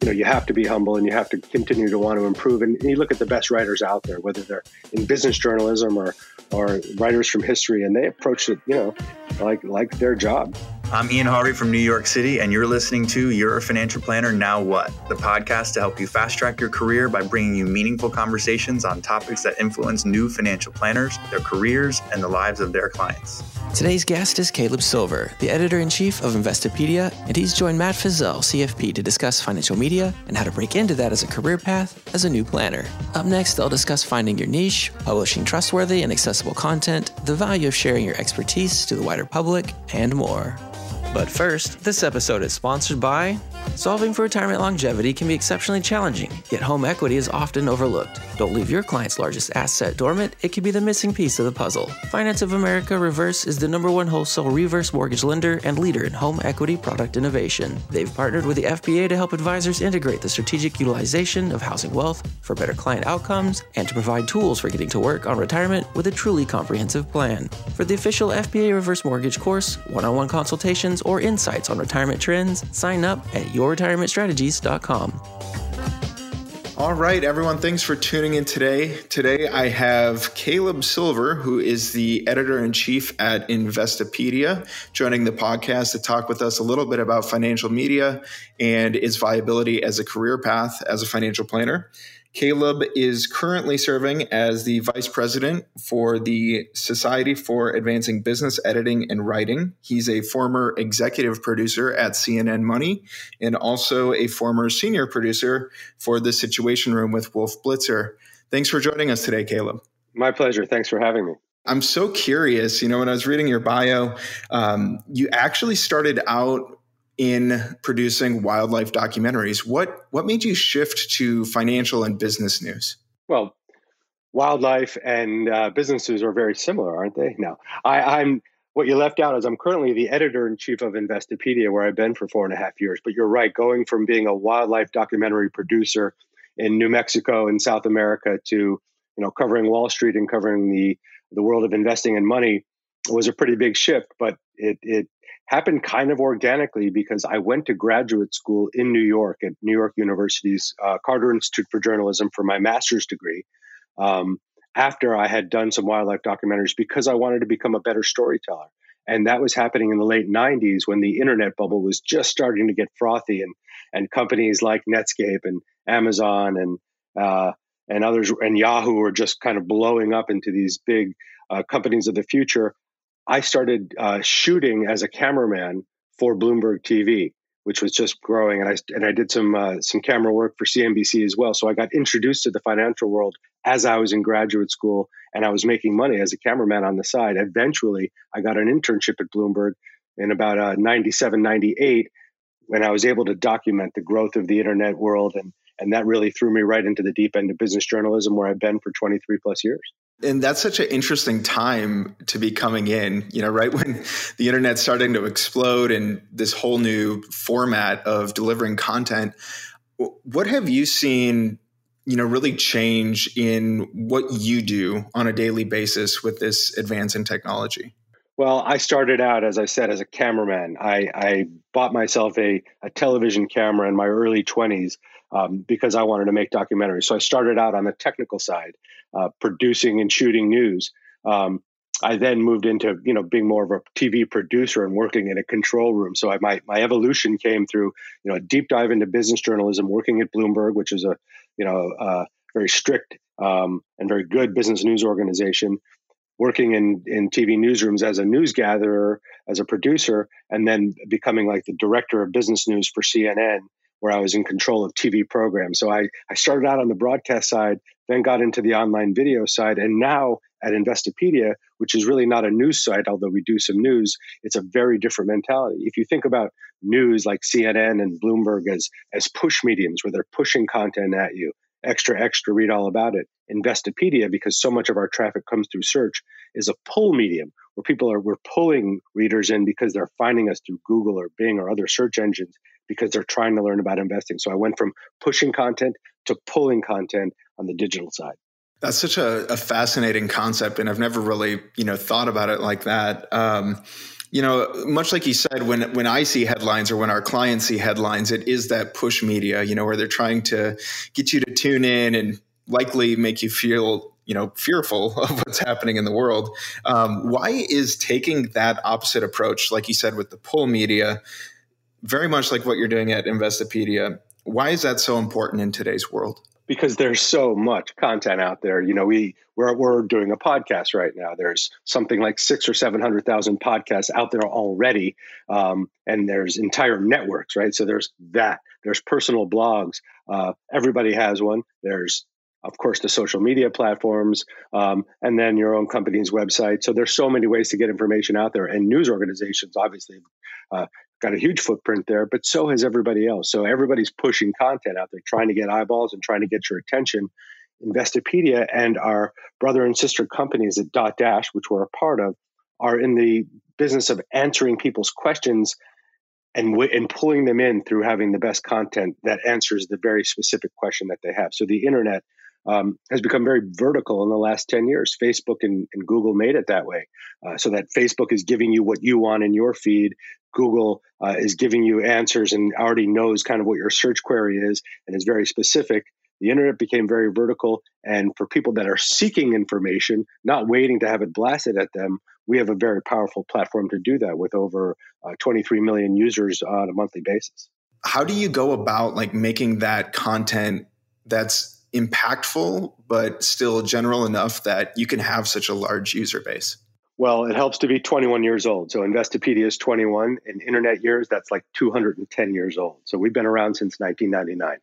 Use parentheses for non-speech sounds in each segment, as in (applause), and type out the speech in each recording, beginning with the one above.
you know you have to be humble and you have to continue to want to improve. And you look at the best writers out there whether they're in business journalism or or writers from history and they approach it you know like like their job I'm Ian Harvey from New York City, and you're listening to You're a Financial Planner Now What, the podcast to help you fast track your career by bringing you meaningful conversations on topics that influence new financial planners, their careers, and the lives of their clients. Today's guest is Caleb Silver, the editor in chief of Investopedia, and he's joined Matt Feazell, CFP, to discuss financial media and how to break into that as a career path as a new planner. Up next, they'll discuss finding your niche, publishing trustworthy and accessible content, the value of sharing your expertise to the wider public, and more. But first, this episode is sponsored by Solving for retirement longevity can be exceptionally challenging, yet home equity is often overlooked. Don't leave your client's largest asset dormant, it could be the missing piece of the puzzle. Finance of America Reverse is the number one wholesale reverse mortgage lender and leader in home equity product innovation. They've partnered with the FPA to help advisors integrate the strategic utilization of housing wealth for better client outcomes and to provide tools for getting to work on retirement with a truly comprehensive plan. For the official FPA Reverse Mortgage course, one on one consultations, or insights on retirement trends, sign up at yourretirementstrategies.com. All right, everyone, thanks for tuning in today. Today I have Caleb Silver, who is the editor in chief at Investopedia, joining the podcast to talk with us a little bit about financial media and its viability as a career path as a financial planner. Caleb is currently serving as the vice president for the Society for Advancing Business Editing and Writing. He's a former executive producer at CNN Money and also a former senior producer for The Situation Room with Wolf Blitzer. Thanks for joining us today, Caleb. My pleasure. Thanks for having me. I'm so curious. You know, when I was reading your bio, um, you actually started out in producing wildlife documentaries. What what made you shift to financial and business news? Well, wildlife and uh, business news are very similar, aren't they? No, I, I'm. What you left out is I'm currently the editor in chief of Investopedia, where I've been for four and a half years. But you're right, going from being a wildlife documentary producer in New Mexico and South America to you know covering Wall Street and covering the the world of investing and money was a pretty big shift. But it it happened kind of organically because I went to graduate school in New York at New York University's uh, Carter Institute for Journalism for my master's degree. Um, after I had done some wildlife documentaries, because I wanted to become a better storyteller. And that was happening in the late 90s when the internet bubble was just starting to get frothy, and, and companies like Netscape and Amazon and uh, and others and Yahoo were just kind of blowing up into these big uh, companies of the future. I started uh, shooting as a cameraman for Bloomberg TV, which was just growing, and I and I did some uh, some camera work for CNBC as well. So I got introduced to the financial world as I was in graduate school, and I was making money as a cameraman on the side. Eventually, I got an internship at Bloomberg in about uh, 97, 98, when I was able to document the growth of the internet world, and and that really threw me right into the deep end of business journalism, where I've been for 23 plus years. And that's such an interesting time to be coming in, you know, right (laughs) when the internet's starting to explode and this whole new format of delivering content. What have you seen, you know, really change in what you do on a daily basis with this advance in technology? Well, I started out, as I said, as a cameraman. I, I bought myself a, a television camera in my early 20s um, because I wanted to make documentaries. So I started out on the technical side uh, producing and shooting news. Um, I then moved into you know being more of a TV producer and working in a control room. So I, my my evolution came through you know a deep dive into business journalism, working at Bloomberg, which is a you know a very strict um, and very good business news organization. Working in in TV newsrooms as a news gatherer, as a producer, and then becoming like the director of business news for CNN, where I was in control of TV programs. So I, I started out on the broadcast side, then got into the online video side, and now at Investopedia, which is really not a news site, although we do some news, it's a very different mentality. If you think about news like CNN and Bloomberg as as push mediums where they're pushing content at you, extra, extra, read all about it. Investopedia, because so much of our traffic comes through search, is a pull medium where people are we're pulling readers in because they're finding us through Google or Bing or other search engines because they're trying to learn about investing. So I went from pushing content to pulling content on the digital side. That's such a, a fascinating concept, and I've never really, you know, thought about it like that. Um, you know, much like you said, when when I see headlines or when our clients see headlines, it is that push media, you know, where they're trying to get you to tune in and likely make you feel you know fearful (laughs) of what's happening in the world. Um, why is taking that opposite approach, like you said, with the pull media, very much like what you're doing at Investopedia? Why is that so important in today's world? Because there's so much content out there. You know, we we're we're doing a podcast right now. There's something like six or seven hundred thousand podcasts out there already, um, and there's entire networks, right? So there's that. There's personal blogs. Uh, everybody has one. There's of course the social media platforms um, and then your own company's website so there's so many ways to get information out there and news organizations obviously uh, got a huge footprint there, but so has everybody else. So everybody's pushing content out there, trying to get eyeballs and trying to get your attention. Investopedia and our brother and sister companies at Dotdash, which we're a part of, are in the business of answering people's questions and, w- and pulling them in through having the best content that answers the very specific question that they have. So the internet um, has become very vertical in the last 10 years. Facebook and, and Google made it that way. Uh, so that Facebook is giving you what you want in your feed. Google uh, is giving you answers and already knows kind of what your search query is and is very specific. The internet became very vertical. And for people that are seeking information, not waiting to have it blasted at them, we have a very powerful platform to do that with over uh, 23 million users on a monthly basis. How do you go about like making that content that's impactful, but still general enough that you can have such a large user base? Well, it helps to be 21 years old. So Investopedia is 21. In internet years, that's like 210 years old. So we've been around since 1999.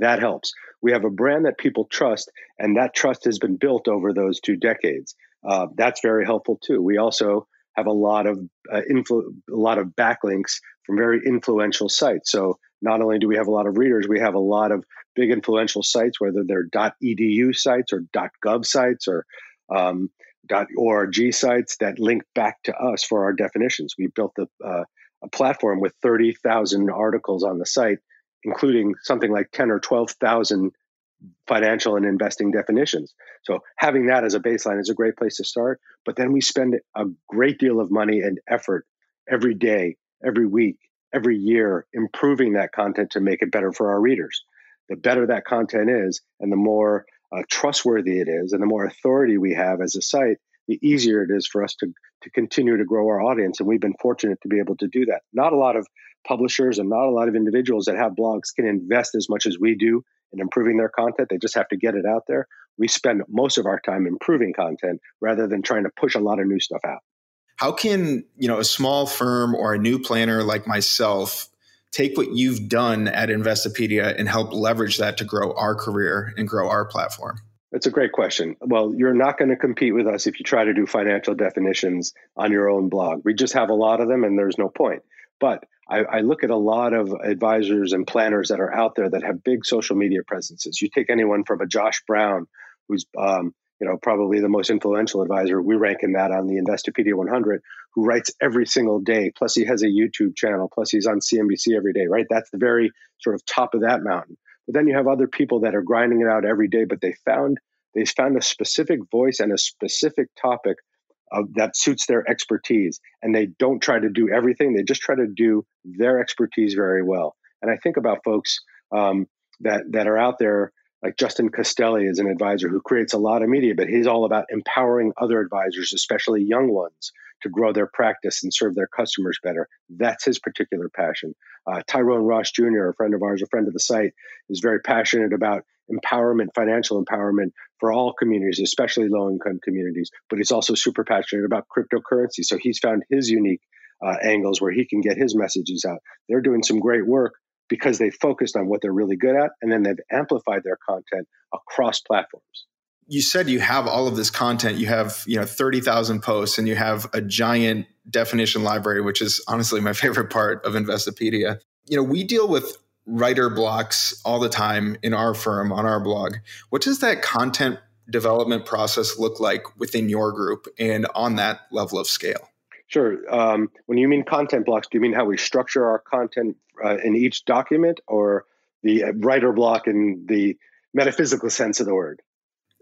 That helps. We have a brand that people trust, and that trust has been built over those two decades. Uh, that's very helpful too. We also have a lot of uh, influ- a lot of backlinks from very influential sites. So not only do we have a lot of readers, we have a lot of big influential sites, whether they're .edu sites or .gov sites or um, .org sites that link back to us for our definitions. We built the, uh, a platform with 30,000 articles on the site, including something like 10 or 12,000 financial and investing definitions. So having that as a baseline is a great place to start. But then we spend a great deal of money and effort every day, every week, every year improving that content to make it better for our readers the better that content is and the more uh, trustworthy it is and the more authority we have as a site the easier it is for us to, to continue to grow our audience. And we've been fortunate to be able to do that. Not a lot of publishers and not a lot of individuals that have blogs can invest as much as we do in improving their content. They just have to get it out there. We spend most of our time improving content rather than trying to push a lot of new stuff out. How can you know a small firm or a new planner like myself take what you've done at Investopedia and help leverage that to grow our career and grow our platform? That's a great question. Well, you're not going to compete with us if you try to do financial definitions on your own blog. We just have a lot of them and there's no point. But I, I, look at a lot of advisors and planners that are out there that have big social media presences. You take anyone from a Josh Brown, who's um, you know, probably the most influential advisor. We rank him that on the Investopedia 100, writes every single day. Plus, he has a YouTube channel. Plus, he's on CNBC every day. Right? That's the very sort of top of that mountain. But then you have other people that are grinding it out every day, but they found they found a specific voice and a specific topic of, that suits their expertise, and they don't try to do everything. They just try to do their expertise very well. And I think about folks um, that that are out there like Justin Castelli is an advisor who creates a lot of media, but he's all about empowering other advisors, especially young ones, to grow their practice and serve their customers better. That's his particular passion. Uh, Tyrone Ross Jr., a friend of ours, a friend of the site, is very passionate about empowerment, financial empowerment for all communities, especially low income communities. But he's also super passionate about cryptocurrency. So he's found his unique uh, angles where he can get his messages out. They're doing some great work because they focused on what they're really good at and then they've amplified their content across platforms. You said you have all of this content. You have you know 30,000 posts and you have a giant definition library which is honestly my (laughs) favorite part of investopedia. You know we deal with writer blocks all the time in our firm on our blog. What does that content development process look like within your group and on that level of scale? Sure. Um, when you mean content blocks, do you mean how we structure our content uh, in each document or the uh, writer block in the metaphysical sense of the word?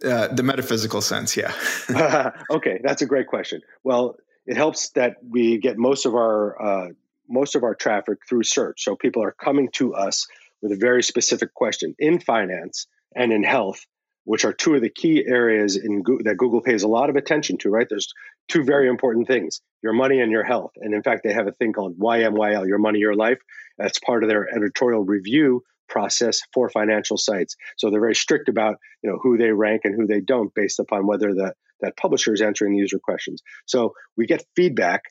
Uh, the metaphysical sense, yeah. (laughs) (laughs) okay, that's a great question. Well, it helps that we get most of our uh, most of our traffic through search. So people are coming to us with a very specific question in finance and in health, which are two of the key areas in Go- that Google pays a lot of attention to. Right? There's two very important things: your money and your health. And in fact, they have a thing called YMYL, your money, your life. That's part of their editorial review process for financial sites. So they're very strict about you know who they rank and who they don't based upon whether the that publisher is answering the user questions. So we get feedback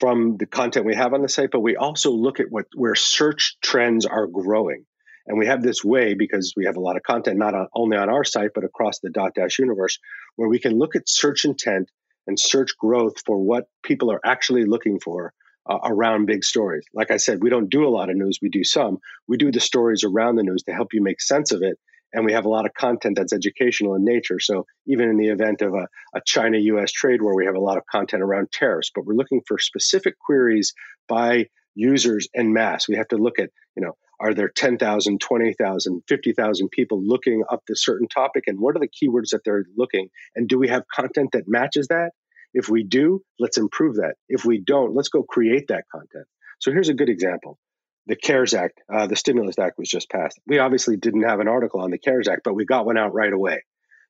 from the content we have on the site, but we also look at what where search trends are growing. And we have this way because we have a lot of content, not on, only on our site, but across the Dotdash universe, where we can look at search intent and search growth for what people are actually looking for uh, around big stories. Like I said, we don't do a lot of news, we do some. We do the stories around the news to help you make sense of it. And we have a lot of content that's educational in nature. So even in the event of a, a China US trade war, we have a lot of content around tariffs, but we're looking for specific queries by users en masse. We have to look at, you know, are there 10,000, 20,000, 50,000 people looking up this certain topic? And what are the keywords that they're looking? And do we have content that matches that? If we do, let's improve that. If we don't, let's go create that content. So here's a good example. The CARES Act, uh, the Stimulus Act was just passed. We obviously didn't have an article on the CARES Act, but we got one out right away.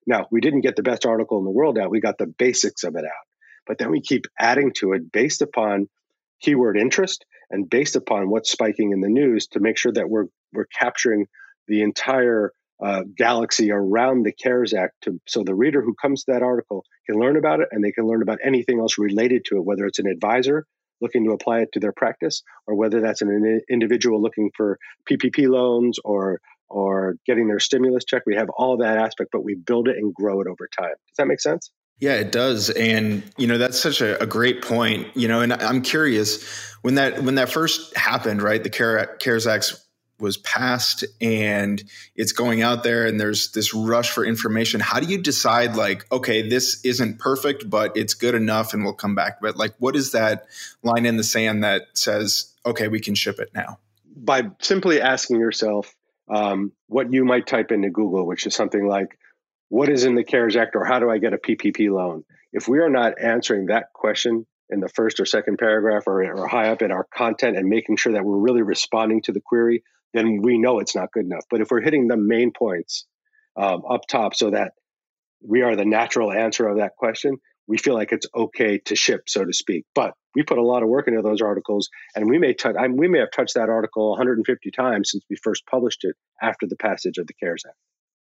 Now, we didn't get the best article in the world out, we got the basics of it out. But then we keep adding to it based upon keyword interest and based upon what's spiking in the news to make sure that we're we're capturing the entire uh, galaxy around the CARES Act to, so the reader who comes to that article can learn about it and they can learn about anything else related to it, whether it's an advisor looking to apply it to their practice or whether that's an individual looking for PPP loans or or getting their stimulus check. We have all that aspect, but we build it and grow it over time. Does that make sense? Yeah, it does. And, you know, that's such a, a, great point, you know, and I'm curious when that, when that first happened, right, the CARES Act was passed and it's going out there and there's this rush for information how do you decide like okay this isn't perfect but it's good enough and we'll come back but like what is that line in the sand that says okay we can ship it now by simply asking yourself um, what you might type into google which is something like what is in the cares act or how do i get a ppp loan if we are not answering that question in the first or second paragraph or, or high up in our content and making sure that we're really responding to the query then we know it's not good enough. But if we're hitting the main points um, up top so that we are the natural answer of that question, we feel like it's okay to ship, so to speak. But we put a lot of work into those articles, and we may touch. I we may have touched that article 150 times since we first published it after the passage of the CARES Act.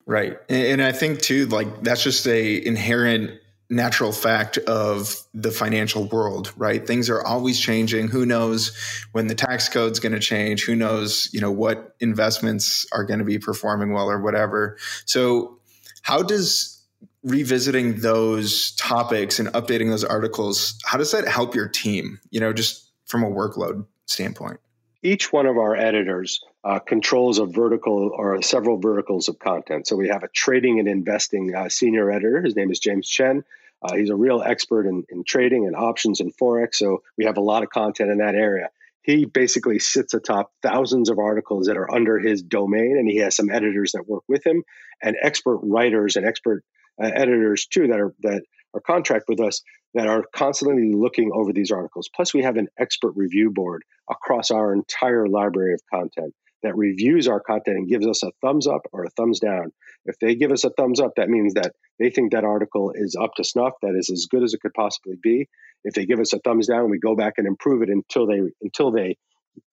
Right, and I think too, like that's just a inherent natural fact of the financial world, right? Things are always changing. Who knows when the tax code's going to change? Who knows, you know, what investments are going to be performing well or whatever. So, how does revisiting those topics and updating those articles, how does that help your team, you know, just from a workload standpoint? Each one of our editors uh, controls a vertical or several verticals of content. So we have a trading and investing uh, senior editor. His name is James Chen. Uh, he's a real expert in, in trading and options and forex. So we have a lot of content in that area. He basically sits atop thousands of articles that are under his domain, and he has some editors that work with him and expert writers and expert uh, editors too that are that are contract with us that are constantly looking over these articles. Plus, we have an expert review board across our entire library of content that reviews our content and gives us a thumbs up or a thumbs down. If they give us a thumbs up, that means that they think that article is up to snuff, that is as good as it could possibly be. If they give us a thumbs down, we go back and improve it until they until they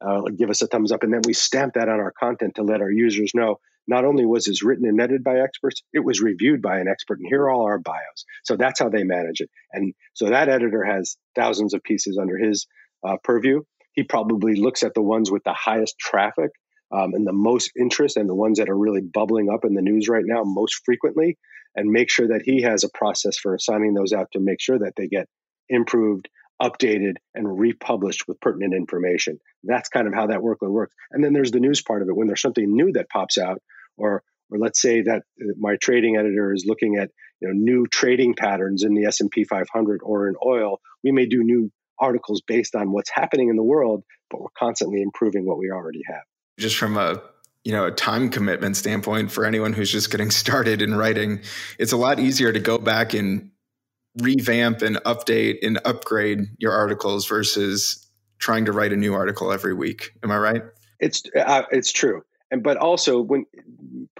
uh, give us a thumbs up, and then we stamp that on our content to let our users know not only was this written and edited by experts, it was reviewed by an expert, and here are all our bios. So that's how they manage it. And so that editor has thousands of pieces under his uh, purview. He probably looks at the ones with the highest traffic um, and the most interest and the ones that are really bubbling up in the news right now most frequently and make sure that he has a process for assigning those out to make sure that they get improved updated and republished with pertinent information. That's kind of how that workload works. And then there's the news part of it. When there's something new that pops out or or let's say that uh, my trading editor is looking at you know new trading patterns in the S&P 500 or in oil we may do new articles based on what's happening in the world but we're constantly improving what we already have. Just from a you know a time commitment standpoint for anyone who's just getting (laughs) started in writing it's a lot easier to go back and revamp and update and upgrade your articles versus trying to write a new article every week. Am I right? It's uh, it's true, and but also when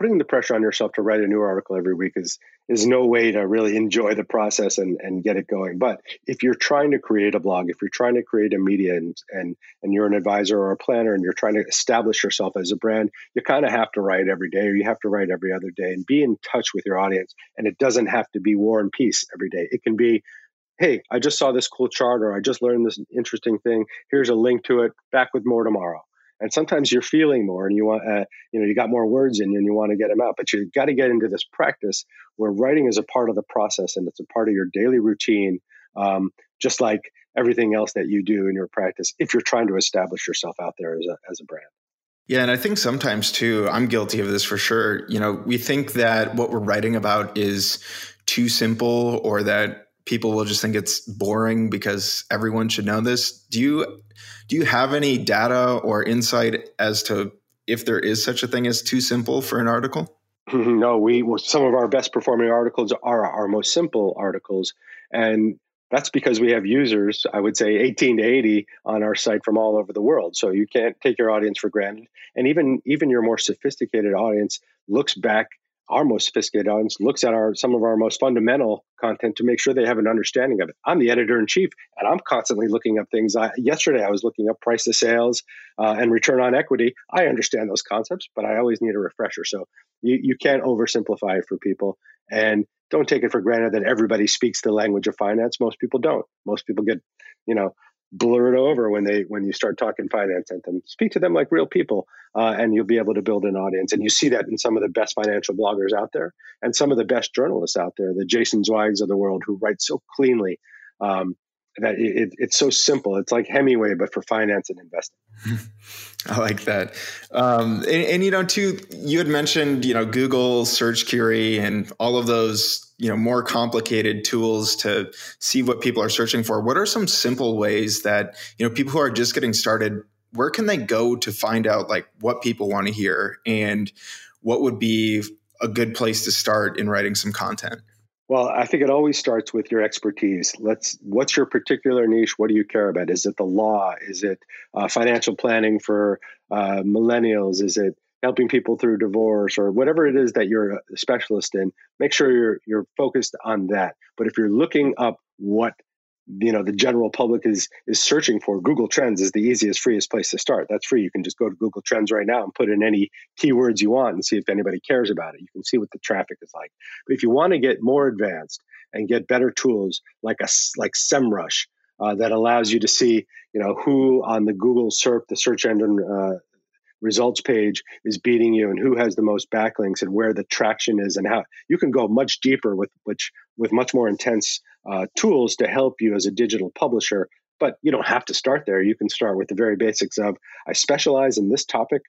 putting the pressure on yourself to write a new article every week is is no way to really enjoy the process and, and get it going. But if you're trying to create a blog, if you're trying to create a media and and and you're an advisor or a planner and you're trying to establish yourself as a brand, you kind of have to write every day or you have to write every other day and be in touch with your audience. And it doesn't have to be war and peace every day. It can be hey, I just saw this cool chart or I just learned this interesting thing. Here's a link to it. Back with more tomorrow. And sometimes you're feeling more and you want, uh, you know, you got more words in you and you want to get them out, but you've got to get into this practice where writing is a part of the process and it's a part of your daily routine, um, just like everything else that you do in your practice if you're trying to establish yourself out there as a, as a brand. Yeah, and I think sometimes too, I'm guilty of this for sure. You know, we think that what we're writing about is too simple or that people will just think it's boring because everyone should know this. Do you do you have any data or insight as to if there is such a thing as too simple for an article? (laughs) No, we some of our best performing articles are our most simple articles, and that's because we have users. I would say 18 to 80 on our site from all over the world. So you can't take your audience for granted, and even even your more sophisticated audience looks back our most sophisticated audience looks at our some of our most fundamental content to make sure they have an understanding of it. I'm the editor in chief, and I'm constantly looking up things. I, yesterday, I was looking up price to sales uh, and return on equity. I understand those concepts, but I always need a refresher. So you, you can't oversimplify it for people, and don't take it for granted that everybody speaks the language of finance. Most people don't. Most people get, you know, blur it over when they when you start talking finance at them. Speak to them like real people, uh, and you'll be able to build an audience. And you see that in some of the best financial bloggers out there, and some of the best journalists out there, the Jason Zweigs of the world, who write so cleanly. Um, that it, it's so simple. It's like Hemingway, but for finance and investing. (laughs) I like that. Um, and, and, you know, too, you had mentioned, you know, Google search query and all of those you know more complicated tools to see what people are searching for. What are some simple ways that you know people who are just getting started where can they go to find out like what people want to hear and what would be a good place to start in writing some content? Well i think it always starts with your expertise. Let's what's your particular niche? What do you care about? Is it the law? Is it uh, financial planning for uh, millennials? Is it helping people through divorce or whatever it is that you're a specialist in make sure you're you're focused on that. But if you're looking up what you know the general public is is searching for google trends is the easiest freest place to start. That's free. You can just go to google trends right now and put in any keywords you want and see if anybody cares about it. You can see what the traffic is like. But if you want to get more advanced and get better tools like a like semrush uh, that allows you to see you know who on the google serp the search engine uh, results page is beating you and who has the most backlinks and where the traction is and how you can go much deeper with which with much more intense uh, tools to help you as a digital publisher but you don't have to start there. You can start with the very basics of i specialize in this topic.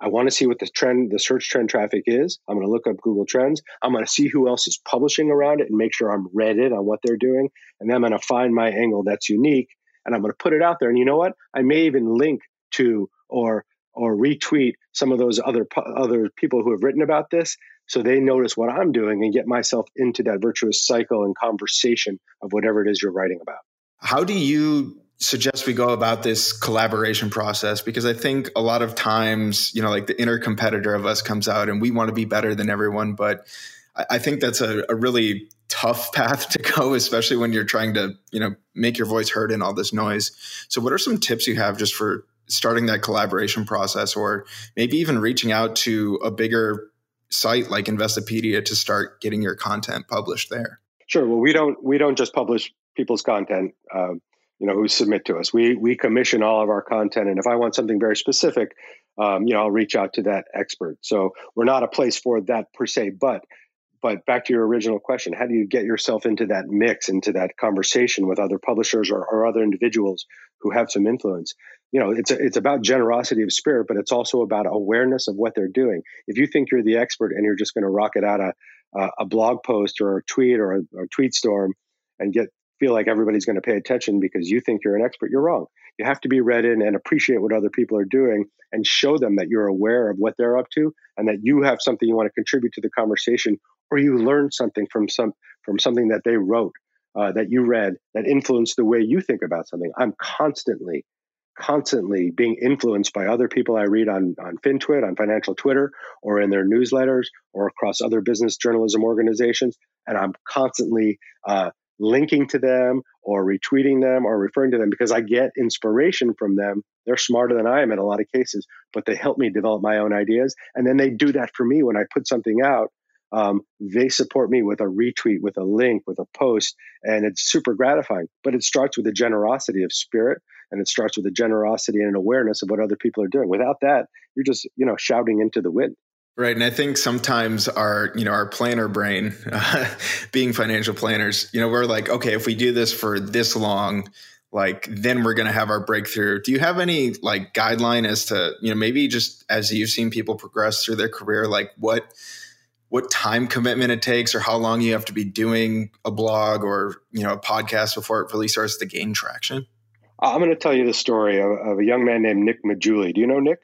I want to see what the trend the search trend traffic is. I'm going to look up google trends. I'm going to see who else is publishing around it and make sure i'm read in on what they're doing and then i'm going to find my angle that's unique and i'm going to put it out there. And you know what? I may even link to or or retweet some of those other other people who have written about this so they notice what I'm doing and get myself into that virtuous cycle and conversation of whatever it is you're writing about. How do you suggest we go about this collaboration process because I think a lot of times, you know, like the inner competitor of us comes out and we want to be better than everyone, but I think that's a, a really tough (laughs) path to go, especially when you're trying to, you know, make your voice heard in all this noise. So what are some tips you have just for starting that collaboration process or maybe even reaching out to a bigger site like Investopedia to start getting your content published there? Sure. Well, we don't we don't just publish people's content, uh, you know, who submit to us. We we commission all of our content, and if I want something very specific, um, you know, I'll reach out to that expert. So we're not a place for that per se, but but back to your original question, how do you get yourself into that mix, into that conversation with other publishers or, or other individuals who have some influence? You know it's it's about generosity of spirit but it's also about awareness of what they're doing if you think you're the expert and you're just going to rocket out a, a blog post or a tweet or a, tweet storm and get feel like everybody's going to pay attention because you think you're an expert you're wrong you have to be read in and appreciate what other people are doing and show them that you're aware of what they're up to and that you have something you want to contribute to the conversation or you learned something from some from something that they wrote uh, that you read that influenced the way you think about something. I'm constantly, constantly being influenced by other people I read on, on FinTwit, on financial Twitter, or in their newsletters, or across other business journalism organizations. And I'm constantly uh, linking to them or retweeting them or referring to them because I get inspiration from them. They're smarter than I am in a lot of cases, but they help me develop my own ideas. And then they do that for me when I put something out. Um, they support me with a retweet, with a link, with a post, and it's super gratifying. But it starts with a generosity of spirit, and it starts with a generosity and an awareness of what other people are doing. Without that, you're just you know shouting into the wind. Right, and I think sometimes our, you know, our planner brain, uh, (laughs) being financial planners, you know, we're like, okay, if we do this for this long, like then we're going to have our breakthrough. Do you have any like guideline as to, you know, maybe just as you've seen people progress through their career, like what what time commitment it takes or how long you have to be doing a blog or, you know, a podcast before it really starts to gain traction? I'm going to tell you the story of, of a young man named Nick Maggiulli. Do you know Nick?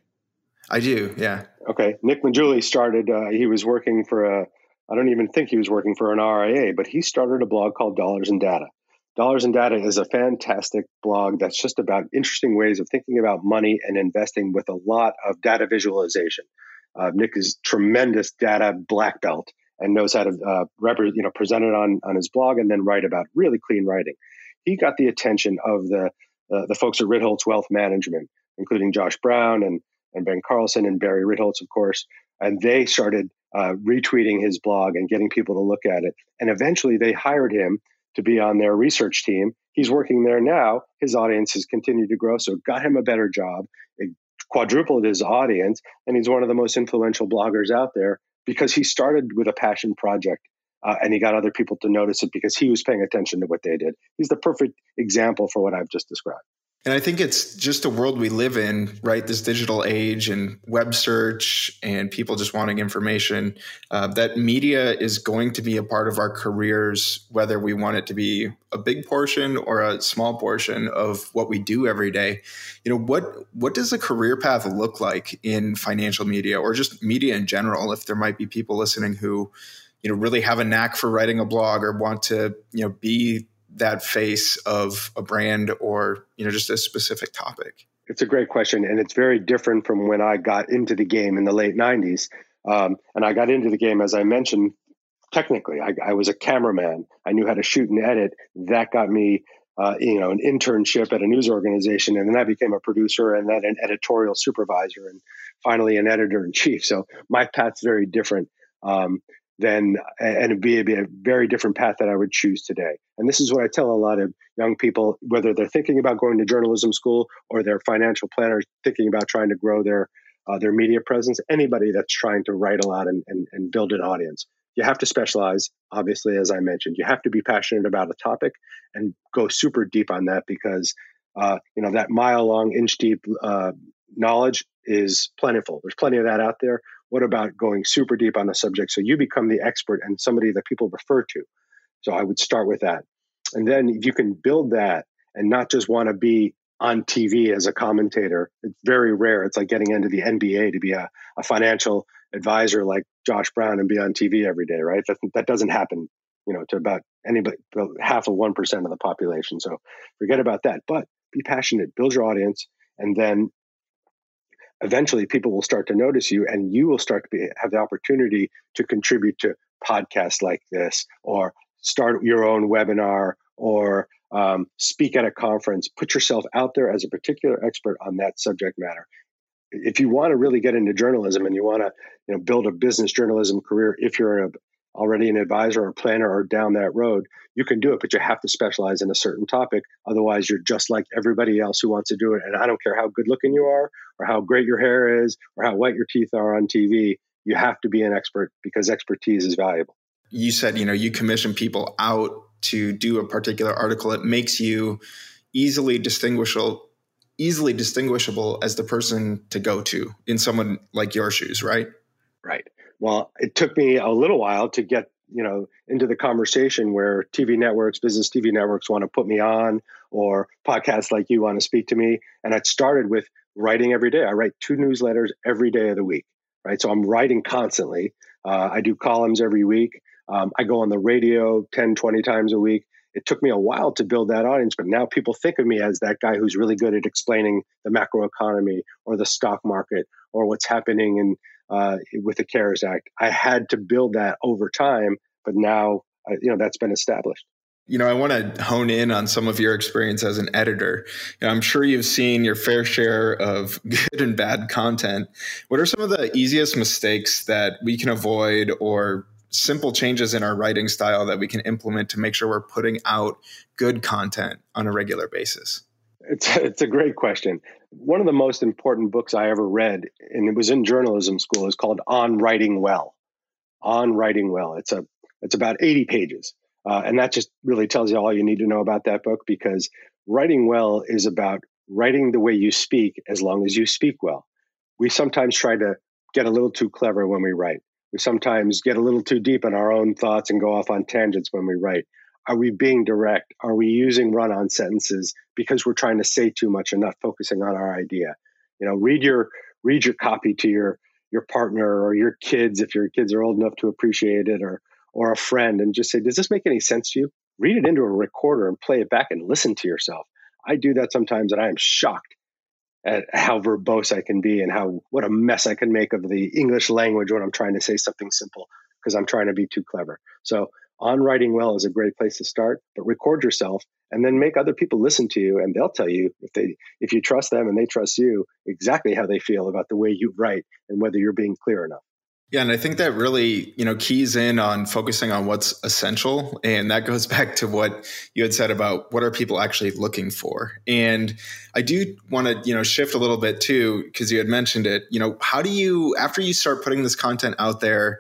I do, yeah. Okay. Nick Maggiulli started, uh, he was working for a, I don't even think he was working for an RIA, but he started a blog called Dollars and Data. Dollars and Data is a fantastic blog that's just about interesting ways of thinking about money and investing with a lot of data visualization. Uh, Nick is tremendous data black belt and knows how to uh, you know present it on on his blog and then write about really clean writing. He got the attention of the uh, the folks at Ritholtz Wealth Management, including Josh Brown and and Ben Carlson and Barry Ritholtz, of course. And they started uh, retweeting his blog and getting people to look at it. And eventually they hired him to be on their research team. He's working there now. His audience has continued to grow, so got him a better job. Quadrupled his audience, and he's one of the most influential bloggers out there because he started with a passion project uh, and he got other people to notice it because he was paying attention to what they did. He's the perfect example for what I've just described. And I think it's just a world we live in, right? This digital age and web search and people just wanting information. Uh, that media is going to be a part of our careers, whether we want it to be a big portion or a small portion of what we do every day. You know, what what does a career path look like in financial media or just media in general? If there might be people listening who, you know, really have a knack for writing a blog or want to, you know, be that face of a brand or you know just a specific topic? It's a great question, and it's very different from when I got into the game in the late '90s. Um, and I got into the game, as I mentioned, technically. I, I, was a cameraman. I knew how to shoot and edit. That got me, uh, you know, an internship at a news organization, and then I became a producer, and then an editorial supervisor, and finally an editor in chief. So my path's very different. Um, then and it'd be, it'd be a very different path that I would choose today. And this is what I tell a lot of young people, whether they're thinking about going to journalism school or they're financial planners thinking about trying to grow their uh, their media presence. Anybody that's trying to write a lot and, and, and build an audience, you have to specialize. Obviously, as I mentioned, you have to be passionate about a topic and go super deep on that because uh, you know that mile long, inch deep uh, knowledge is plentiful. There's plenty of that out there. What about going super deep on the subject so you become the expert and somebody that people refer to? So I would start with that. And then if you can build that and not just want to be on TV as a commentator, it's very rare. It's like getting into the NBA to be a, a financial advisor like Josh Brown and be on TV every day, right? That, that doesn't happen, you know, to about anybody, about half of 1% of the population. So forget about that. But be passionate, build your audience, and then eventually people will start to notice you and you will start to be, have the opportunity to contribute to podcasts like this or start your own webinar or um, speak at a conference. Put yourself out there as a particular expert on that subject matter. If you want to really get into journalism and you want to you know build a business journalism career if you're in a, already an advisor or planner or down that road, you can do it, but you have to specialize in a certain topic. Otherwise, you're just like everybody else who wants to do it. And I don't care how good looking you are, or how great your hair is, or how white your teeth are on TV. You have to be an expert because expertise is valuable. You said, you know, you commission people out to do a particular article. It makes you easily distinguishable easily distinguishable as the person to go to in someone like your shoes, right? Well, it took me a little while to get you know into the conversation where TV networks, business TV networks want to put me on, or podcasts like you want to speak to me. And it started with writing every day. I write two newsletters every day of the week, right? So I'm writing constantly. Uh, I do columns every week. Um, I go on the radio 10, 20 times a week. it took me a while to build that audience, but now people think of me as that guy who's really good at explaining the macroeconomy or the stock market or what's happening in uh, with the CARES Act. I had to build that over time, but now uh, you know that's been established. You know, I want to hone in on some of your experience as an editor. You know, I'm sure you've seen your fair share of (laughs) good and bad content. What are some of the easiest mistakes that we can avoid or simple changes in our writing style that we can implement to make sure we're putting out good content on a regular basis? It's, it's a great question. One of the most important books I ever read, and it was in journalism school, is called On Writing Well. On Writing Well. It's a it's about 80 pages. Uh, and that just really tells you all you need to know about that book because writing well is about writing the way you speak as long as you speak well. We sometimes try to get a little too clever when we write we sometimes get a little too deep in our own thoughts and go off on tangents when we write. Are we being direct? Are we using run on sentences because we're trying to say too much and not focusing on our idea? You know, read your read your copy to your your partner or your kids if your kids are old enough to appreciate it or or a friend and just say, does this make any sense to you? Read it into a recorder and play it back and listen to yourself. I do that sometimes and I am shocked at how verbose I can be and how what a mess I can make of the English language when I'm trying to say something simple because I'm trying to be too clever. So on writing well is a great place to start, but record yourself and then make other people listen to you and they'll tell you if they if you trust them and they trust you exactly how they feel about the way you write and whether you're being clear enough. Yeah, and I think that really, you know, keys in on focusing on what's essential. And that goes (laughs) back to what you had said about what are people actually looking for. And I do want to, you know, shift a little bit too, because you had mentioned it. You know, how do you, after you start putting this content out there,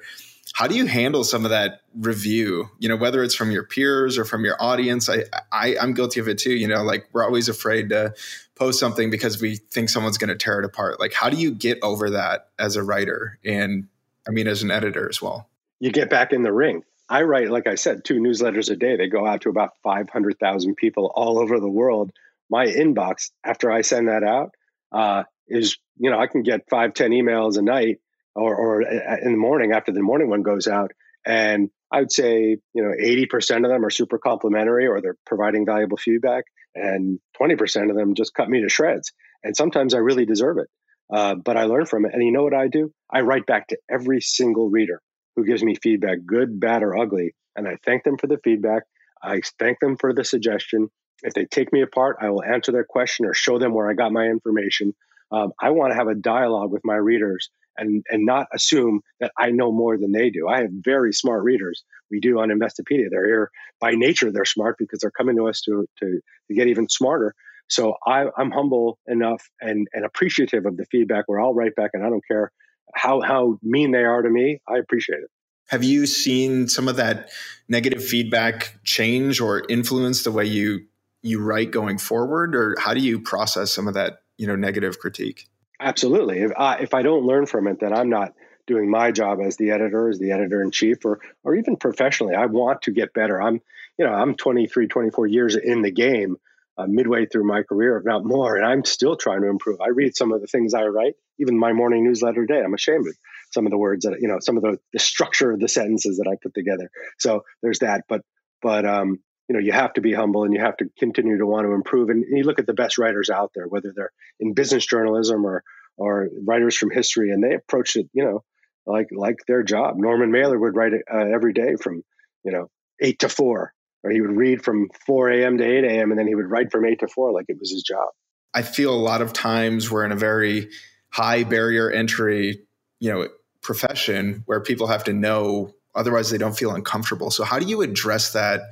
how do you handle some of that review you know whether it's from your peers or from your audience i, I i'm guilty of it too you know like we're always afraid to post something because we think someone's going to tear it apart like how do you get over that as a writer and I mean, as an editor as well. You get back in the ring. I write, like I said, two newsletters a day. They go out to about 500,000 people all over the world. My inbox, after I send that out, uh, is, you know, I can get five ten emails a night or, or uh, in the morning after the morning one goes out. And I would say, you know, 80% of them are super complimentary or they're providing valuable feedback. And 20% of them just cut me to shreds. And sometimes I really deserve it. Uh, but I learn from it. And you know what I do? I write back to every single reader who gives me feedback, good, bad, or ugly. And I thank them for the feedback. I thank them for the suggestion. If they take me apart, I will answer their question or show them where I got my information. Um, I want to have a dialogue with my readers and, and not assume that I know more than they do. I have very smart readers. We do on Investopedia. They're here by nature, they're smart because they're coming to us to, to, to get even smarter. So I, am humble enough and, and appreciative of the feedback where I'll write back and I don't care how, how mean they are to me. I appreciate it. Have you seen some of that negative feedback change or influence the way you you write going forward, or how do you process some of that you know negative critique? Absolutely. If I, if I don't learn from it, then I'm not doing my job as the editor, as the editor in chief, or or even professionally. I want to get better. I'm you know I'm 23, 24 years in the game uh, midway through my career, if not more, and I'm still trying to improve. I read some of the things I write, even my morning newsletter today. I'm ashamed of some of the words that you know, some of the, the structure of the sentences that I put together. So there's that, but but um, you know, you have to be humble and you have to continue to want to improve. And, you look at the best writers out there, whether they're in business journalism or or writers from history, and they approach it, you know, like like their job. Norman Mailer would write uh, every day from you know eight to four or he would read from 4 a.m. to 8 a.m. and then he would write from 8 to 4 like it was his job. I feel a lot of times we're in a very high barrier entry, you know, profession where people have to know otherwise they don't feel uncomfortable. So how do you address that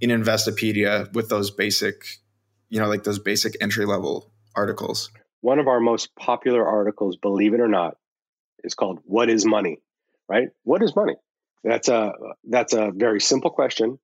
in Investopedia with those basic, you know, like those basic entry level articles? One of our most popular articles, believe it or not, is called "What is Money?" Right? What is money? That's a that's a very simple question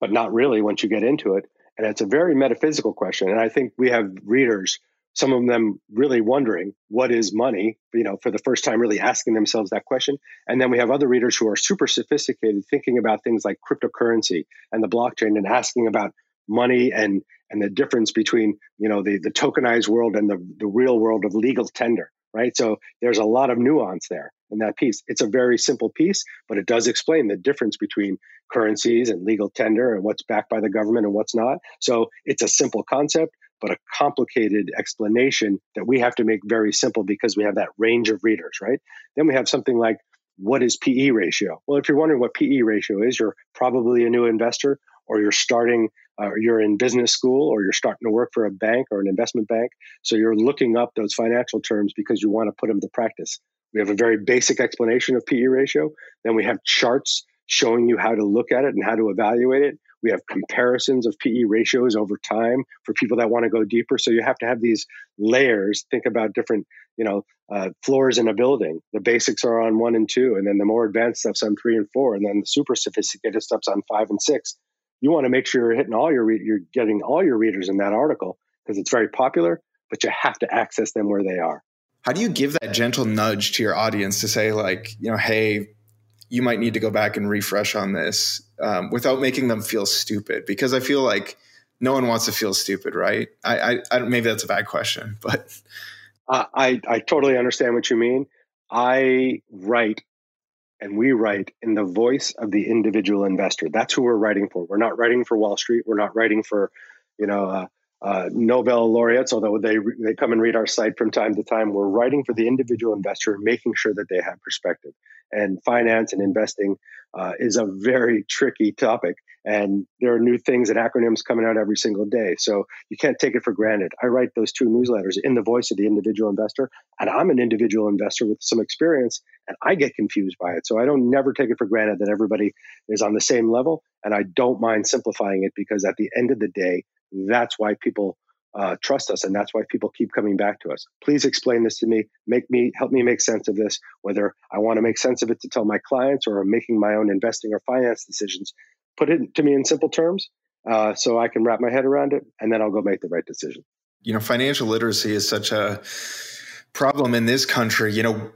but not really once you get into it. And it's a very metaphysical question. And I think we have readers, some of them really wondering what is money, you know, for the first time, really asking themselves that question. And then we have other readers who are super sophisticated, thinking about things like cryptocurrency and the blockchain and asking about money and and the difference between you know the the tokenized world and the, the real world of legal tender right? So there's a lot of nuance there in that piece. It's a very simple piece, but it does explain the difference between currencies and legal tender and what's backed by the government and what's not. So it's a simple concept, but a complicated explanation that we have to make very simple because we have that range of readers, right? Then we have something like what is PE ratio? Well, if you're wondering what PE ratio is, you're probably a new investor or you're starting uh, you're in business school or you're starting to work for a bank or an investment bank. So you're looking up those financial terms because you want to put them to practice. We have a very basic explanation of PE ratio. Then we have charts showing you how to look at it and how to evaluate it. We have comparisons of PE ratios over time for people that want to go deeper. So you have to have these layers. Think about different, you know, uh, floors in a building. The basics are on one and two, and then the more advanced stuff's on three and four, and then the super sophisticated stuff's on five and six. You want to make sure you're hitting all your re- you're getting all your readers in that article because it's very popular, but you have to access them where they are. How do you give that gentle nudge to your audience to say like, you know, hey, you might need to go back and refresh on this um, without making them feel stupid? Because I feel like no one wants to feel stupid, right? I, I, I maybe that's a bad question, (laughs) but I I totally understand what you mean. I write and we write in the voice of the individual investor. That's who we're writing for. We're not writing for Wall Street. We're not writing for, you know, uh, uh, Nobel laureates, although they they come and read our site from time to time. We're writing for the individual investor, making sure that they have perspective. And finance and investing uh, is a very tricky topic, and there are new things and acronyms coming out every single day. So you can't take it for granted. I write those two newsletters in the voice of the individual investor, and I'm an individual investor with some experience, and I get confused by it. So I don't never take it for granted that everybody is on the same level, and I don't mind simplifying it because at the end of the day that's why people uh, trust us, and that's why people keep coming back to us. Please explain this to me. Make me help me make sense of this. Whether I want to make sense of it to tell my clients or I'm making my own investing or finance decisions, put it to me in simple terms uh, so I can wrap my head around it, and then I'll go make the right decision. You know, financial literacy is such a problem in this country. You know,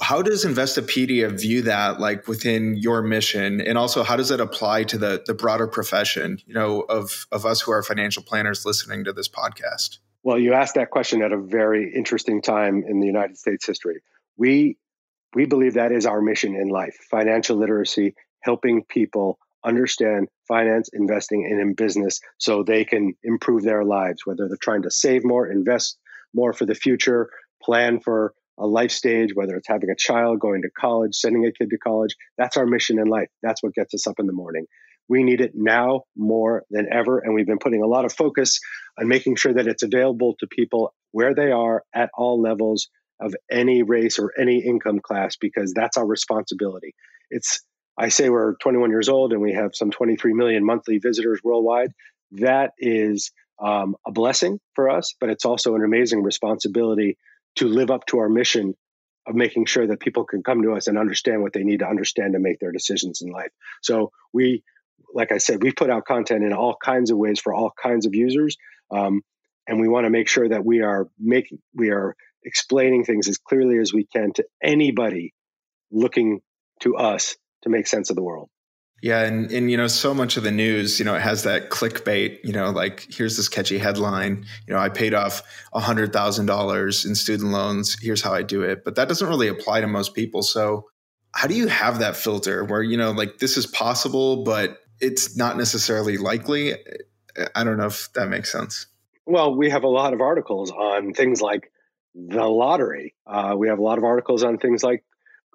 how does Investopedia view that like within your mission? And also how does it apply to the the broader profession you know of of us who are financial planners listening to this podcast? Well you asked that question at a very interesting time in the United States history. We we believe that is our mission in life financial literacy helping people understand finance investing and in business so they can improve their lives whether they're trying to save more invest more for the future plan for a life stage, whether it's having a child, going to college, sending a kid to college. That's our mission in life. That's what gets us up in the morning. We need it now more than ever. And we've been putting a lot of focus on making sure that it's available to people where they are at all levels of any race or any income class, because that's our responsibility. It's, I say we're 21 years old and we have some 23 million monthly visitors worldwide. That is um, a blessing for us, but it's also an amazing responsibility to live up to our mission of making sure that people can come to us and understand what they need to understand to make their decisions in life. So we, like I said, we put out content in all kinds of ways for all kinds of users, um, and we want to make sure that we are making we are explaining things as clearly as we can to anybody looking to us to make sense of the world. Yeah, and and you know, so much of the news, you know, it has that clickbait. You know, like here's this catchy headline. You know, I paid off a hundred thousand dollars in student loans. Here's how I do it. But that doesn't really apply to most people. So, how do you have that filter where you know, like this is possible, but it's not necessarily likely? I don't know if that makes sense. Well, we have a lot of articles on things like the lottery. Uh, we have a lot of articles on things like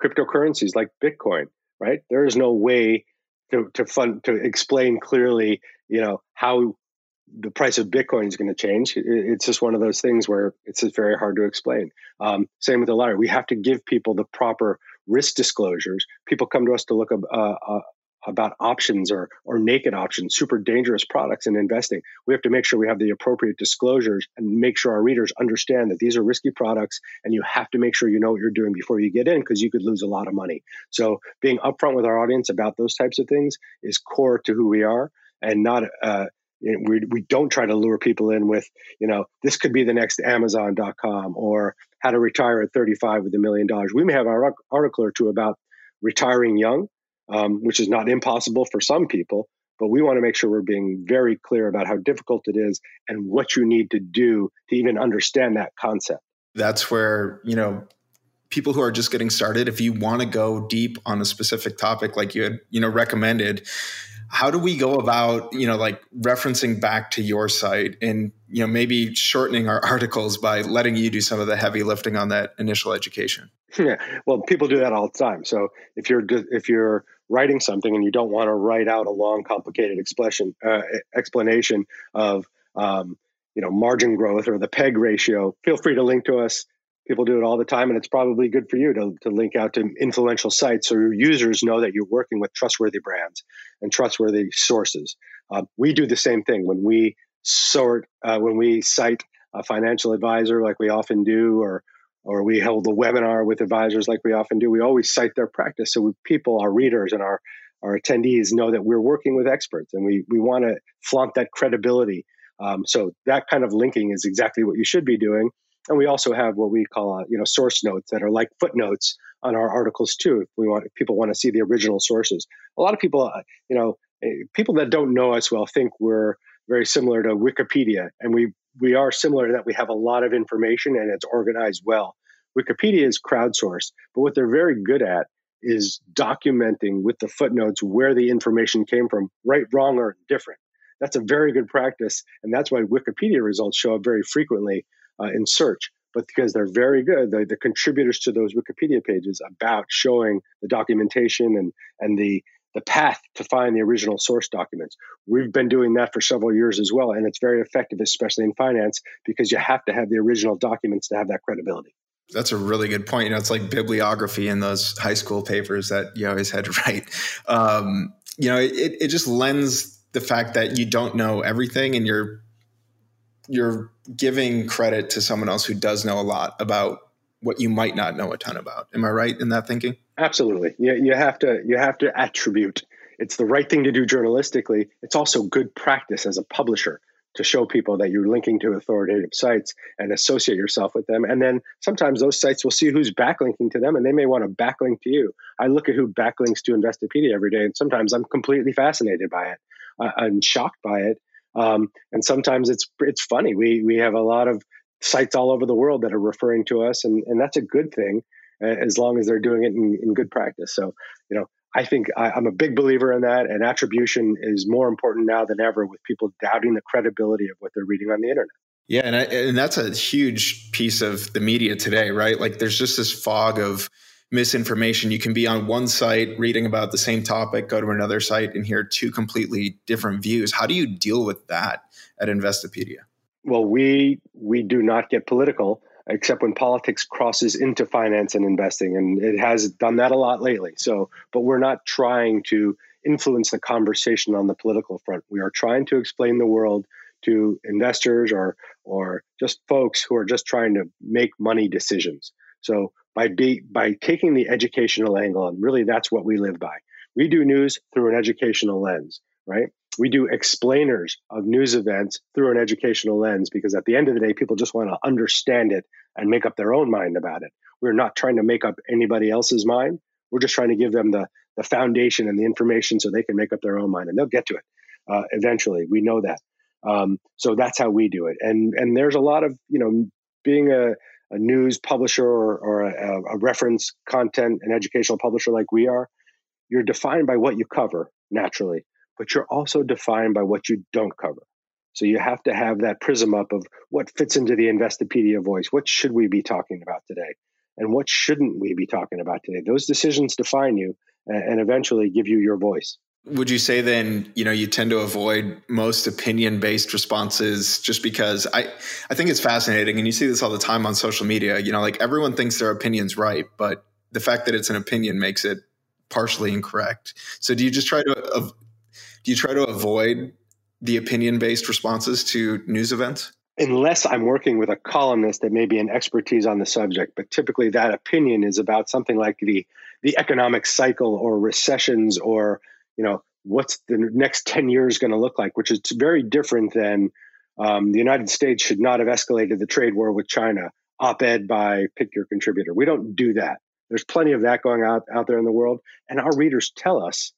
cryptocurrencies, like Bitcoin. Right? There is no way to to fund to explain clearly, you know, how the price of Bitcoin is going to change. It's just one of those things where it's just very hard to explain. Um, same with the lottery. We have to give people the proper risk disclosures. People come to us to look uh, uh, about options or or naked options, super dangerous products in investing. We have to make sure we have the appropriate disclosures and make sure our readers understand that these are risky products and you have to make sure you know what you're doing before you get in because you could lose a lot of money. So being upfront with our audience about those types of things is core to who we are and not uh, we, we don't try to lure people in with you know this could be the next amazon.com or how to retire at 35 with a million dollars we may have an article or two about retiring young um, which is not impossible for some people. But we want to make sure we're being very clear about how difficult it is and what you need to do to even understand that concept. that's where, you know, people who are just getting started, if you want to go deep on a specific topic like you had, you know, recommended, how do we go about, you know, like referencing back to your site and, you know, maybe shortening our (laughs) articles by letting you do some of the heavy lifting on that initial education? (laughs) Yeah, well, people do that all the time. So if you're if you're writing something and you don't want to write out a long, complicated explanation uh, explanation of um, you know margin growth or the peg ratio, feel free to link to us. People do it all the time, and it's probably good for you to, to link out to influential sites so your users know that you're working with trustworthy brands and trustworthy sources. Uh, we do the same thing when we sort uh, when we cite a financial advisor, like we often do, or or we hold a webinar with advisors like we often do. We always cite their practice so we, people, our readers, and our our attendees know that we're working with experts, and we we want to flaunt that credibility. Um, so that kind of linking is exactly what you should be doing. And we also have what we call, uh, you know, source notes that are like footnotes on our articles too. If we want, if people want to see the original sources. A lot of people, uh, you know, eh, people that don't know us well think we're very similar to Wikipedia, and we we are similar in that we have a lot of information and it's organized well. Wikipedia is crowdsourced, but what they're very good at is documenting with the footnotes where the information came from, right, wrong, or different. That's a very good practice, and that's why Wikipedia results show up very frequently uh, in search. But because they're very good, the, the contributors to those Wikipedia pages about showing the documentation and and the the path to find the original source documents. We've been doing that for several years as well, and it's very effective, especially in finance, because you have to have the original documents to have that credibility. That's a really good point. You know, it's like bibliography in those high school papers that you always had to (laughs) write. Um, you know, it, it just lends the fact that you don't know everything and you're you're giving credit to someone else who does know a lot about what you might not know a ton about. Am I right in that thinking? Absolutely. You, you have to you have to attribute. It's the right thing to do journalistically. It's also good practice as a publisher to show people that you're linking to authoritative sites and associate yourself with them. And then sometimes those sites will see who's backlinking to them and they may want to backlink to you. I look at who backlinks to Investopedia every day, and sometimes I'm completely fascinated by it. Uh, I'm shocked by it. Um, and sometimes it's it's funny. We we have a lot of sites all over the world that are referring to us, and, and that's a good thing as long as they're doing it in, in good practice. So, you know, I think I, am a big believer in that, and attribution is more important now than ever with people doubting the credibility of what they're reading on the internet. Yeah, and I, and that's a huge piece of the media today, right? Like, there's just this fog of misinformation. You can be on one site reading about the same topic, go to another site and hear two completely different views. How do you deal with that at Investopedia? Well, we we do not get political except when politics crosses into finance and investing. And it has done that a lot lately. So, but we're not trying to influence the conversation on the political front. We are trying to explain the world to investors or or just folks who are just trying to make money decisions. So by be, by taking the educational angle, and really that's what we live by. We do news through an educational lens, right? We do explainers of news events through an educational lens because at the end of the day, people just want to understand it and make up their own mind about it. We're not trying to make up anybody else's mind. We're just trying to give them the, the foundation and the information so they can make up their own mind and they'll get to it uh, eventually. We know that. Um, so that's how we do it. And, and there's a lot of, you know, being a, a news publisher or, or a, a reference content and educational publisher like we are, you're defined by what you cover naturally but you're also defined by what you don't cover. So you have to have that prism up of what fits into the Investopedia voice. What should we be talking about today? And what shouldn't we be talking about today? Those decisions define you and eventually give you your voice. Would you say then, you know, you tend to avoid most opinion based responses just because I, I think it's fascinating and you see this all the time on social media, you know, like everyone thinks their opinion's right, but the fact that it's an opinion makes it partially incorrect. So do you just try to do you try to avoid the opinion based responses to news events? Unless I'm working with a columnist that may be an expertise on the subject, but typically that opinion is about something like the the economic cycle or recessions or you know what's the next 10 years going to look like, which is very different than um, the United States should not have escalated the trade war with China, op ed by pick your contributor. We don't do that. There's plenty of that going out, out there in the world. And our readers tell us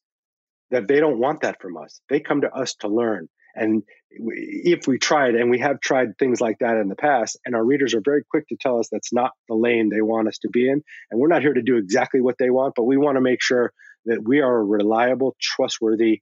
that they don't want that from us. They come to us to learn. And if we tried, and we have tried things like that in the past, and our readers are very quick to tell us that's not the lane they want us to be in. And we're not here to do exactly what they want, but we want to make sure that we are a reliable, trustworthy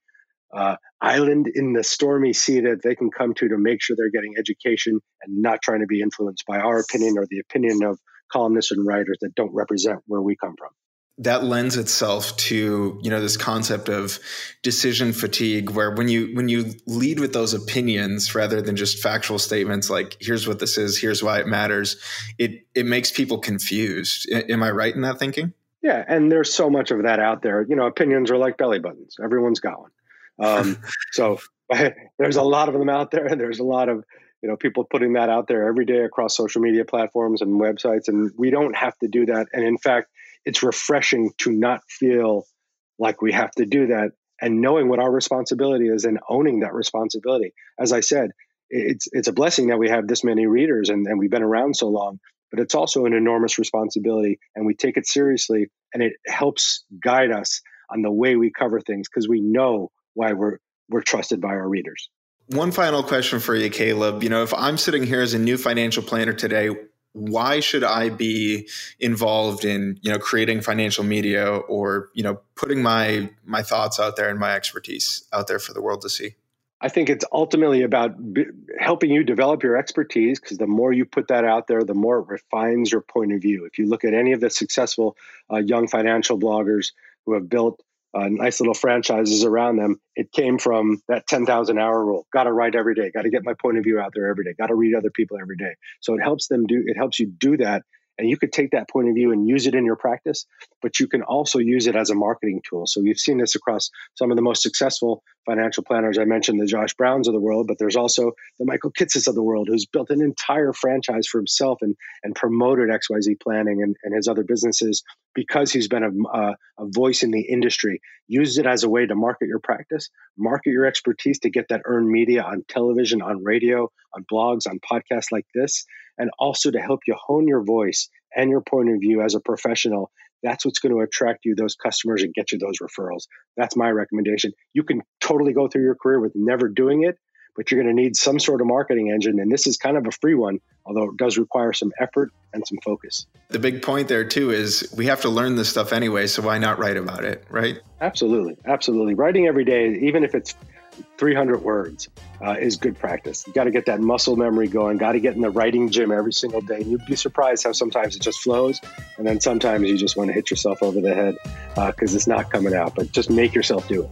uh, island in the stormy sea that they can come to to make sure they're getting education and not trying to be influenced by our opinion or the opinion of columnists and writers that don't represent where we come from that lends itself to you know this concept of decision fatigue where when you when you lead with those opinions rather than just factual statements like here's what this is here's why it matters it it makes people confused. Am i right in that thinking? Yeah and there's so much of that out there. You know opinions are like belly buttons. Everyone's got one. Um, (laughs) so (laughs) there's a lot of them out there. And (laughs) there's a lot of you know people putting that out there every day across social media platforms and websites and we don't have to do that. And in fact it's refreshing to not feel like we have to do that and knowing what our responsibility is and owning that responsibility. As I said, it's it's a blessing that we have this many readers and, and we've been around so long, but it's also an enormous responsibility and we take it seriously and it helps guide us on the way we cover things because we know why we're we're trusted by our readers. One final question for you, Caleb. You know, if I'm sitting here as a new financial planner today, why should I be involved in you know creating financial media or you know putting my my thoughts out there and my expertise out there for the world to see? I think it's ultimately about b- helping you develop your expertise because the more you put that out there, the more it refines your point of view. If you look at any of the successful uh, young financial bloggers who have built uh, nice little franchises around them. It came from that 10,000 hour rule. Got to write every day. Got to get my point of view out there every day. Got to read other people every day. So it helps them do, it helps you do that and you could take that point of view and use it in your practice, but you can also use it as a marketing tool. So we've seen this across some of the most successful financial planners. I mentioned the Josh Browns of the world, but there's also the Michael Kitces of the world who's built an entire franchise for himself and, and promoted XYZ planning and, and his other businesses because he's been a, a, a voice in the industry. Use it as a way to market your practice, market your expertise to get that earned media on television, on radio, on blogs, on podcasts like this and also to help you hone your voice and your point of view as a professional. That's what's going to attract you those customers and get you those referrals. That's my recommendation. You can totally go through your career with never doing it, but you're going to need some sort of marketing engine. And this is kind of a free one, although it does require some effort and some focus. The big point there, too, is we have to learn this stuff anyway. So why not write about it, right? Absolutely. Absolutely. Writing every day, even if it's 300 words uh, is good practice. You got to get that muscle memory going. Got to get in the writing gym every single day. And you'd be surprised how sometimes it just flows, and then sometimes you just want to hit yourself over the head because uh, it's not coming out. But just make yourself do it.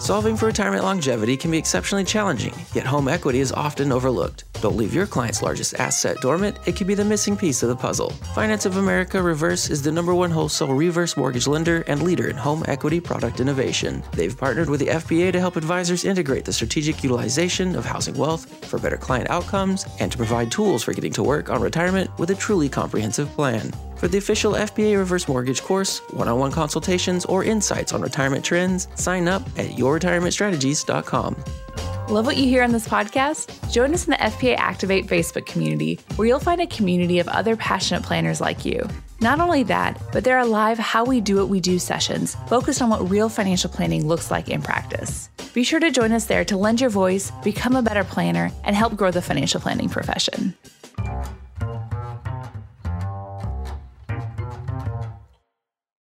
Solving for retirement longevity can be exceptionally challenging, yet home equity is often overlooked. Don't leave your client's largest asset dormant, it could be the missing piece of the puzzle. Finance of America Reverse is the number one wholesale reverse mortgage lender and leader in home equity product innovation. They've partnered with the FPA to help advisors integrate the strategic utilization of housing wealth for better client outcomes and to provide tools for getting to work on retirement with a truly comprehensive plan. For the official FPA Reverse Mortgage course, one on one consultations, or insights on retirement trends, sign up at yourretirementstrategies.com. Love what you hear on this podcast? Join us in the FPA Activate Facebook community, where you'll find a community of other passionate planners like you. Not only that, but there are live How We Do What We Do sessions focused on what real financial planning looks like in practice. Be sure to join us there to lend your voice, become a better planner, and help grow the financial planning profession.